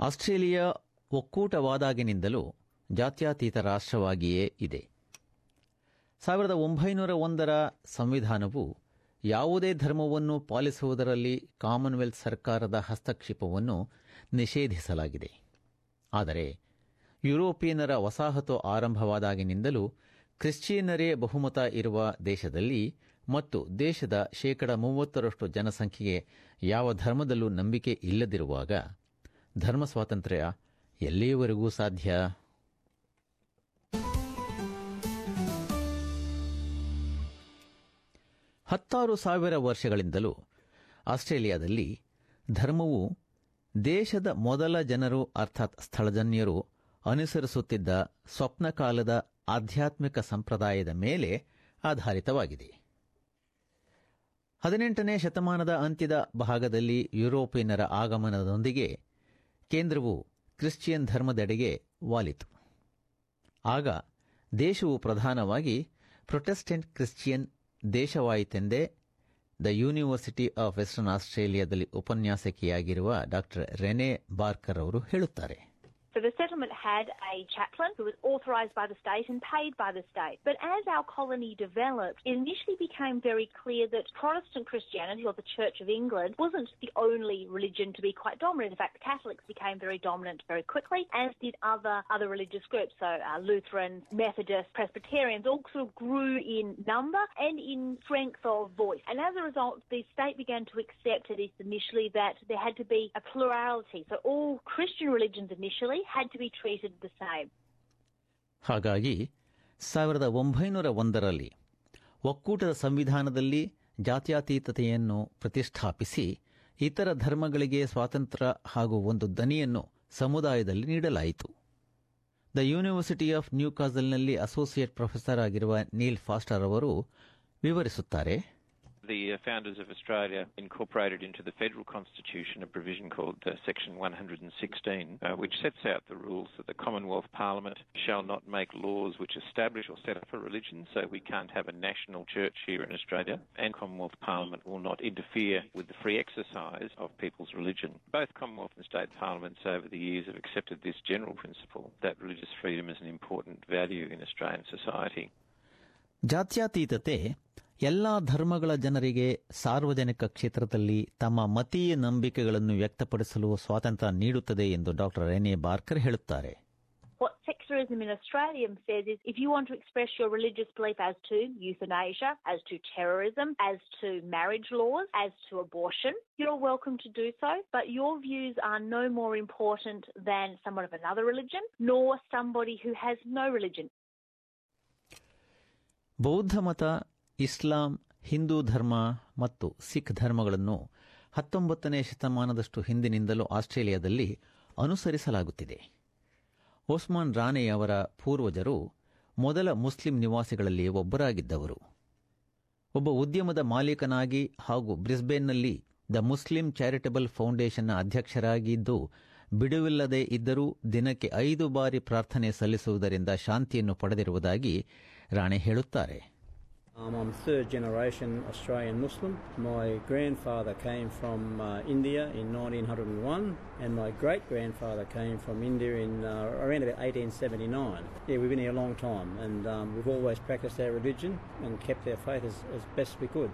Australia ಒಕ್ಕೂಟವಾದಾಗಿನಿಂದಲೂ ಜಾತ್ಯಾತೀತ ರಾಷ್ಟ್ರವಾಗಿಯೇ ಇದೆ. ಸಾವಿರದ ಒಂಬೈನೂರ ಒಂದರ ಸಂವಿಧಾನವು ಯಾವುದೇ ಧರ್ಮವನ್ನು ಪಾಲಿಸುವುದರಲ್ಲಿ ಕಾಮನ್ವೆಲ್ತ್ ಸರ್ಕಾರದ ಹಸ್ತಕ್ಷೇಪವನ್ನು ನಿಷೇಧಿಸಲಾಗಿದೆ. ಆದರೆ ಯುರೋಪಿಯನ್ನರ ವಸಾಹತು ಆರಂಭವಾದಾಗಿನಿಂದಲೂ ಕ್ರಿಶ್ಚಿಯನ್ನರೇ ಬಹುಮತ ಇರುವ ದೇಶದಲ್ಲಿ ಮತ್ತು ದೇಶದ ಶೇಕಡ ಮೂವತ್ತರಷ್ಟು ಜನಸಂಖ್ಯೆಗೆ ಯಾವ ಧರ್ಮದಲ್ಲೂ ನಂಬಿಕೆ ಇಲ್ಲದಿರುವಾಗ ಧರ್ಮ ಸ್ವಾತಂತ್ರ್ಯ ಎಲ್ಲಿಯವರೆಗೂ ಸಾಧ್ಯ? ಹತ್ತಾರು ಸಾವಿರ ವರ್ಷಗಳಿಂದಲೂ ಆಸ್ಟ್ರೇಲಿಯಾದಲ್ಲಿ ಧರ್ಮವು ದೇಶದ ಮೊದಲ ಜನರು ಅರ್ಥಾತ್ ಸ್ಥಳಜನ್ಯರು ಅನುಸರಿಸುತ್ತಿದ್ದ ಸ್ವಪ್ನಕಾಲದ ಆಧ್ಯಾತ್ಮಿಕ ಸಂಪ್ರದಾಯದ ಮೇಲೆ ಆಧಾರಿತವಾಗಿದೆ. ಹದಿನೆಂಟನೇ ಶತಮಾನದ ಅಂತ್ಯದ ಭಾಗದಲ್ಲಿ ಯುರೋಪಿಯನ್ನರ ಆಗಮನದೊಂದಿಗೆ ಕೇಂದ್ರವು ಕ್ರಿಶ್ಚಿಯನ್ ಧರ್ಮದೆಡೆಗೆ ವಾಲಿತು. ಆಗ ದೇಶವು ಪ್ರಧಾನವಾಗಿ ಪ್ರೊಟೆಸ್ಟೆಂಟ್ ಕ್ರಿಶ್ಚಿಯನ್ ದೇಶವಾಯಿತೆಂದೇ ದ ಯೂನಿವರ್ಸಿಟಿ ಆಫ್ ವೆಸ್ಟರ್ನ್ ಆಸ್ಟ್ರೇಲಿಯಾದಲ್ಲಿ ಉಪನ್ಯಾಸಕಿಯಾಗಿರುವ ಡಾ ರೆನೆ ಬಾರ್ಕರ್ ಅವರು ಹೇಳುತ್ತಾರೆ. So the settlement had a chaplain who was authorised by the state and paid by the state. But as our colony developed, it initially became very clear that Protestant Christianity, or the Church of England, wasn't the only religion to be quite dominant. In fact, the Catholics became very dominant very quickly, as did other other religious groups. So uh, Lutherans, Methodists, Presbyterians all sort of grew in number and in strength of voice. And as a result, the state began to accept, at least initially, that there had to be a plurality. So all Christian religions initially had to be treated the same. ಹಾಗಾಗಿ ಸಾವಿರದ ಒಂಬೈನೂರ ಒಂದರಲ್ಲಿ ಒಕ್ಕೂಟದ ಸಂವಿಧಾನದಲ್ಲಿ ಜಾತ್ಯಾತೀತತೆಯನ್ನು ಪ್ರತಿಷ್ಠಾಪಿಸಿ ಇತರ ಧರ್ಮಗಳಿಗೆ ಸ್ವಾತಂತ್ರ್ಯ ಹಾಗೂ ಒಂದು ದನಿಯನ್ನು ಸಮುದಾಯದಲ್ಲಿ ನೀಡಲಾಯಿತು ದ ಯೂನಿವರ್ಸಿಟಿ ಆಫ್ ನ್ಯೂ ಕಾಸಲ್ನಲ್ಲಿ ಅಸೋಸಿಯೇಟ್ ಪ್ರೊಫೆಸರ್ ಆಗಿರುವ ನೀಲ್ ಫಾಸ್ಟರ್ ಅವರು ವಿವರಿಸುತ್ತಾರೆ The uh, founders of Australia incorporated into the federal constitution a provision called uh, Section 116, uh, which sets out the rules that the Commonwealth Parliament shall not make laws which establish or set up a religion. So we can't have a national church here in Australia, and Commonwealth Parliament will not interfere with the free exercise of people's religion. Both Commonwealth and state parliaments over the years have accepted this general principle that religious freedom is an important value in Australian society. ಜಾತ್ಯತೀತತೆ ಎಲ್ಲಾ ಧರ್ಮಗಳ ಜನರಿಗೆ ಸಾರ್ವಜನಿಕ ಕ್ಷೇತ್ರದಲ್ಲಿ ತಮ್ಮ ಮತೀಯ ನಂಬಿಕೆಗಳನ್ನು ವ್ಯಕ್ತಪಡಿಸಲು ಸ್ವಾತಂತ್ರ್ಯ ನೀಡುತ್ತದೆ ಎಂದು ಡಾಕ್ಟರ್ ರೆನೆ ಬಾರ್ಕರ್ ಹೇಳುತ್ತಾರೆ What secularism in Australia says is if you want to express your religious belief as to euthanasia, as to terrorism, as to marriage laws, as to abortion, you're welcome to do so, but your views are no more important than someone of another religion, nor somebody who has no religion. ಬೌದ್ಧ ಮತ ಇಸ್ಲಾಂ, ಹಿಂದೂ ಧರ್ಮ ಮತ್ತು ಸಿಖ್ ಧರ್ಮಗಳನ್ನು ಹತ್ತೊಂಬತ್ತನೇ ಶತಮಾನದಷ್ಟು ಹಿಂದಿನಿಂದಲೂ ಆಸ್ಟ್ರೇಲಿಯಾದಲ್ಲಿ ಅನುಸರಿಸಲಾಗುತ್ತಿದೆ. ಓಸ್ಮಾನ್ ರಾಣೆ ಅವರ ಪೂರ್ವಜರು ಮೊದಲ ಮುಸ್ಲಿಂ ನಿವಾಸಿಗಳಲ್ಲಿ ಒಬ್ಬರಾಗಿದ್ದವರು. ಒಬ್ಬ ಉದ್ಯಮದ ಮಾಲೀಕನಾಗಿ ಹಾಗೂ ಬ್ರಿಸ್ಬೇನ್ನಲ್ಲಿ ದ ಮುಸ್ಲಿಂ ಚಾರಿಟಬಲ್ ಫೌಂಡೇಶನ್ನ ಅಧ್ಯಕ್ಷರಾಗಿದ್ದು, ಬಿಡುವಿಲ್ಲದೆ ಇದ್ದರೂ ದಿನಕ್ಕೆ ಐದು ಬಾರಿ ಪ್ರಾರ್ಥನೆ ಸಲ್ಲಿಸುವುದರಿಂದ ಶಾಂತಿಯನ್ನು ಪಡೆದಿರುವುದಾಗಿ ರಾಣೆ ಹೇಳುತ್ತಾರೆ. Um, I'm third generation Australian Muslim. My grandfather came from uh, India in 1901, and my great grandfather came from India in uh, around about 1879. Yeah, we've been here a long time, and um, we've always practiced our religion and kept our faith as, as best we could.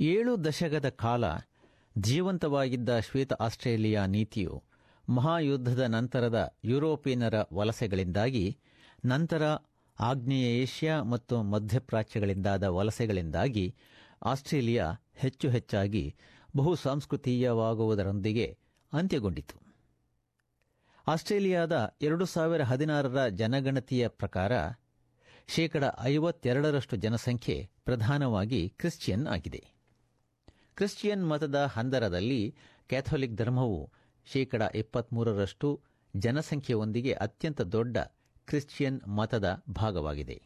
ಏಳು ದಶಕದ ಕಾಲ ಜೀವಂತವಾಗಿದ್ದ ಶ್ವೇತ Australia ನೀತಿಯು ಮಹಾಯುದ್ಧದ ನಂತರದ ಯುರೋಪಿಯನರ ವಲಸೆಗಳಿಂದಾಗಿ ನಂತರ ಆಗ್ನೇಯ Asia ಮತ್ತು ಮಧ್ಯಪ್ರಾಚ್ಯಗಳಿಂದಾದ ವಲಸೆಗಳಿಂದಾಗಿ Australia ಹೆಚ್ಚು ಹೆಚ್ಚಾಗಿ ಬಹುಸಾಂಸ್ಕೃತೀಯವಾಗುವುದರೊಂದಿಗೆ ಅಂತ್ಯಗೊಂಡಿತು. ಆಸ್ಟ್ರೇಲಿಯಾದ ಎರಡು ಸಾವಿರ ಹದಿನಾರರ ಜನಗಣತಿಯ ಪ್ರಕಾರ ಶೇಕಡ ಐವತ್ತೆರಡರಷ್ಟು ಜನಸಂಖ್ಯೆ ಪ್ರಧಾನವಾಗಿ ಕ್ರಿಶ್ಚಿಯನ್ ಆಗಿದೆ. ಕ್ರಿಶ್ಚಿಯನ್ ಮತದ ಹಂದರದಲ್ಲಿ ಕ್ಯಾಥೋಲಿಕ್ ಧರ್ಮವು ಶೇಕಡ ಇಪ್ಪತ್ಮೂರರಷ್ಟು ಜನಸಂಖ್ಯೆಯೊಂದಿಗೆ ಅತ್ಯಂತ ದೊಡ್ಡ ಕ್ರಿಶ್ಚಿಯನ್ ಮತದ ಭಾಗವಾಗಿದೆ.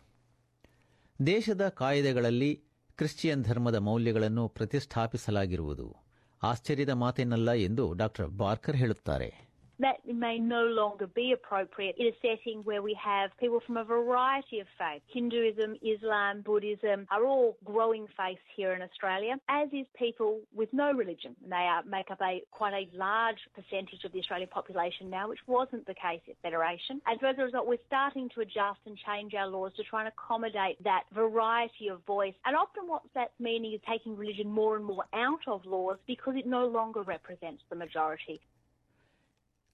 ದೇಶದ ಕಾಯ್ದೆಗಳಲ್ಲಿ ಕ್ರಿಶ್ಚಿಯನ್ ಧರ್ಮದ ಮೌಲ್ಯಗಳನ್ನು ಪ್ರತಿಷ್ಠಾಪಿಸಲಾಗಿರುವುದು ಆಶ್ಚರ್ಯದ ಮಾತೇನಲ್ಲ ಎಂದು ಡಾ ಬಾರ್ಕರ್ ಹೇಳುತ್ತಾರೆ. That may no longer be appropriate in a setting where we have people from a variety of faiths. Hinduism, Islam, Buddhism are all growing faiths here in Australia, as is people with no religion. They are, make up a quite a large percentage of the Australian population now, which wasn't the case at Federation. And so as a result, we're starting to adjust and change our laws to try and accommodate that variety of voice. And often what that's meaning is taking religion more and more out of laws because it no longer represents the majority.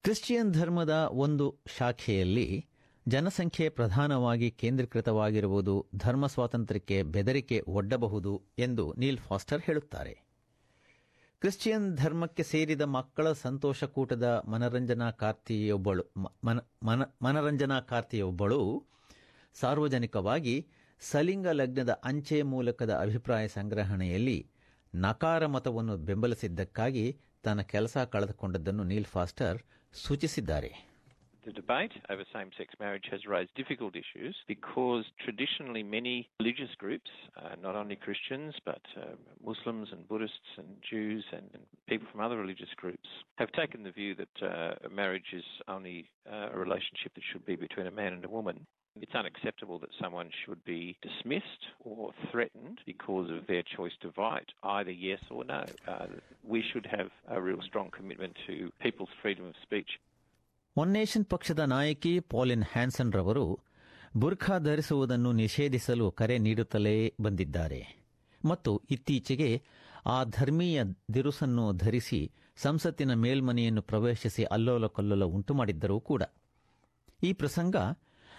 Christian ಧರ್ಮದ ಒಂದು ಶಾಖೆಯಲ್ಲಿ ಜನಸಂಖ್ಯೆ ಪ್ರಧಾನವಾಗಿ ಕೇಂದ್ರೀಕೃತವಾಗಿರುವುದು ಧರ್ಮ ಸ್ವಾತಂತ್ರ್ಯಕ್ಕೆ ಬೆದರಿಕೆ ಒಡ್ಡಬಹುದು ಎಂದು Neel faster ಹೇಳುತ್ತಾರೆ. Christian ಧರ್ಮಕ್ಕೆ ಸೇರಿದ ಮಕ್ಕಳ ಸಂತೋಷಕೂಟದ ಮನರಂಜನಾಕಾರ್ತಿಯೊಬ್ಬಳು ಮನ- ಮನರಂಜನಾ ಮನರಂಜನಾಕಾರ್ತಿಯೊಬ್ಬಳು ಸಾರ್ವಜನಿಕವಾಗಿ ಸಲಿಂಗ ಲಗ್ನದ ಅಂಚೆ ಮೂಲಕದ ಅಭಿಪ್ರಾಯ ಸಂಗ್ರಹಣೆಯಲ್ಲಿ ನಕಾರ ಮತವನ್ನು ಬೆಂಬಲಿಸಿದ್ದಕ್ಕಾಗಿ ತನ್ನ ಕೆಲಸ ಕಳೆದುಕೊಂಡದ್ದನ್ನು ನೀಲ್ ಫಾಸ್ಟರ್ ಸೂಚಿಸಿದ್ದಾರೆ The debate over same sex marriage has raised difficult issues because traditionally many religious groups, uh, not only Christians but uh, Muslims and Buddhists and Jews and, and people from other religious groups, have taken the view that uh, marriage is only uh, a relationship that should be between a man and a woman. It's unacceptable that someone should be dismissed or threatened because of their choice to vote, either yes or no. Uh, we should have a real strong commitment to people's freedom of speech. One Nation ಪಕ್ಷದ ನಾಯಕಿ Pauline Hanson ರವರು ಬುರ್ಖಾ ಧರಿಸುವುದನ್ನು ನಿಷೇಧಿಸಲು ಕರೆ ನೀಡುತ್ತಲೇ ಬಂದಿದ್ದಾರೆ ಮತ್ತು ಇತ್ತೀಚೆಗೆ ಆ ಧರ್ಮೀಯ ದಿರುಸನ್ನು ಧರಿಸಿ ಸಂಸತ್ತಿನ ಮೇಲ್ಮನೆಯನ್ನು ಪ್ರವೇಶಿಸಿ ಅಲ್ಲೋಲ ಕಲ್ಲೋಲ ಉಂಟು ಮಾಡಿದ್ದರೂ ಕೂಡ ಈ ಪ್ರಸಂಗ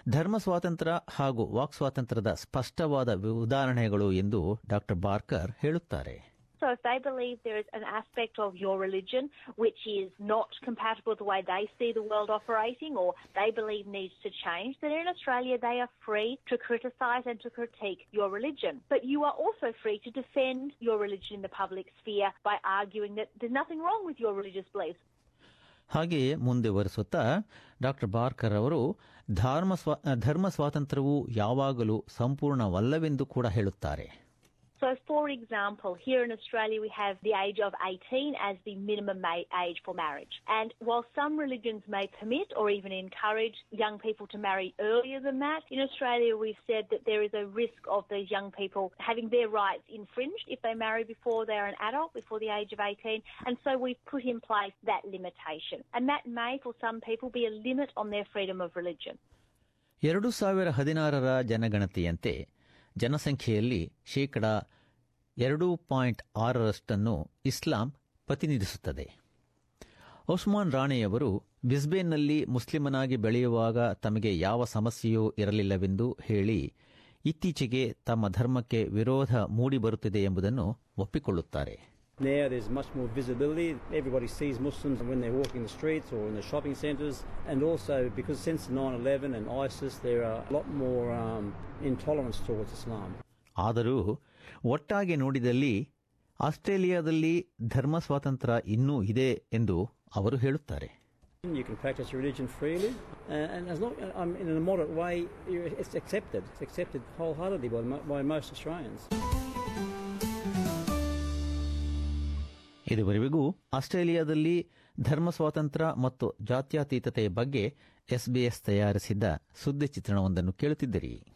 ಧರ್ಮ ಸ್ವಾತಂತ್ರ್ಯ ಹಾಗೂ ವಾಕ್ ಸ್ವಾತಂತ್ರ್ಯದ ಸ್ಪಷ್ಟವಾದ ಉದಾಹರಣೆಗಳು ಎಂದು ಡಾ ಬಾರ್ಕರ್ ಹೇಳುತ್ತಾರೆ So if they believe there is an aspect of your religion which is not compatible with the way they see the world operating or they believe needs to change, then in Australia they are free to criticise and to critique your religion. But you are also free to defend your religion in the public sphere by arguing that there's nothing wrong with your religious beliefs. ಹಾಗೆಯೇ ಮುಂದುವರಿಸುತ್ತಾ doctor Barker ಅವರು ಧರ್ಮ ಸ್ವಾ- ಧರ್ಮ ಸ್ವಾತಂತ್ರ್ಯವು ಯಾವಾಗಲೂ ಸಂಪೂರ್ಣವಲ್ಲವೆಂದು ಕೂಡ ಹೇಳುತ್ತಾರೆ. So, for example, here in Australia, we have the age of 18 as the minimum ma- age for marriage. And while some religions may permit or even encourage young people to marry earlier than that, in Australia, we've said that there is a risk of these young people having their rights infringed if they marry before they're an adult, before the age of 18. And so we've put in place that limitation. And that may, for some people, be a limit on their freedom of religion. ಎರಡು ಸಾವಿರ ಹದಿನಾರರ ಜನಗಣತಿಯಂತೆ ಜನಸಂಖ್ಯೆಯಲ್ಲಿ ಶೇಕಡ ಎರಡು point ಆರರಷ್ಟನ್ನು ಇಸ್ಲಾಂ ಪ್ರತಿನಿಧಿಸುತ್ತದೆ. ಒಸ್ಮಾನ್ ರಾಣೆಯವರು ಬಿಸ್ಬೇನ್ನಲ್ಲಿ ಮುಸ್ಲಿಮನಾಗಿ ಬೆಳೆಯುವಾಗ ತಮಗೆ ಯಾವ ಸಮಸ್ಯೆಯೂ ಇರಲಿಲ್ಲವೆಂದು ಹೇಳಿ ಇತ್ತೀಚೆಗೆ ತಮ್ಮ ಧರ್ಮಕ್ಕೆ ವಿರೋಧ ಮೂಡಿಬರುತ್ತಿದೆ ಎಂಬುದನ್ನು ಒಪ್ಪಿಕೊಳ್ಳುತ್ತಾರೆ. Now there's much more visibility. Everybody sees Muslims when they're walking the streets or in the shopping centres. And also because since 9-11 and ISIS, there are a lot more um, intolerance towards Islam. ಆದರೂ ಒಟ್ಟಾಗಿ ನೋಡಿದಲ್ಲಿ ಆಸ್ಟ್ರೇಲಿಯಾದಲ್ಲಿ ಧರ್ಮ ಸ್ವಾತಂತ್ರ್ಯ ಇನ್ನೂ ಇದೆ ಎಂದು ಅವರು ಹೇಳುತ್ತಾರೆ You can practice your religion freely, uh, and as long um, in a moderate way, it's accepted. It's accepted wholeheartedly by, by most Australians. ಇದುವರೆಗೂ ಆಸ್ಟ್ರೇಲಿಯಾದಲ್ಲಿ ಧರ್ಮ ಸ್ವಾತಂತ್ರ್ಯ ಮತ್ತು ಜಾತ್ಯಾತೀತತೆಯ ಬಗ್ಗೆ ಎಸ್ಬಿಎಸ್ ತಯಾರಿಸಿದ್ದ ಸುದ್ದಿ ಚಿತ್ರಣವೊಂದನ್ನು ಕೇಳುತ್ತಿದ್ದಿರಿ.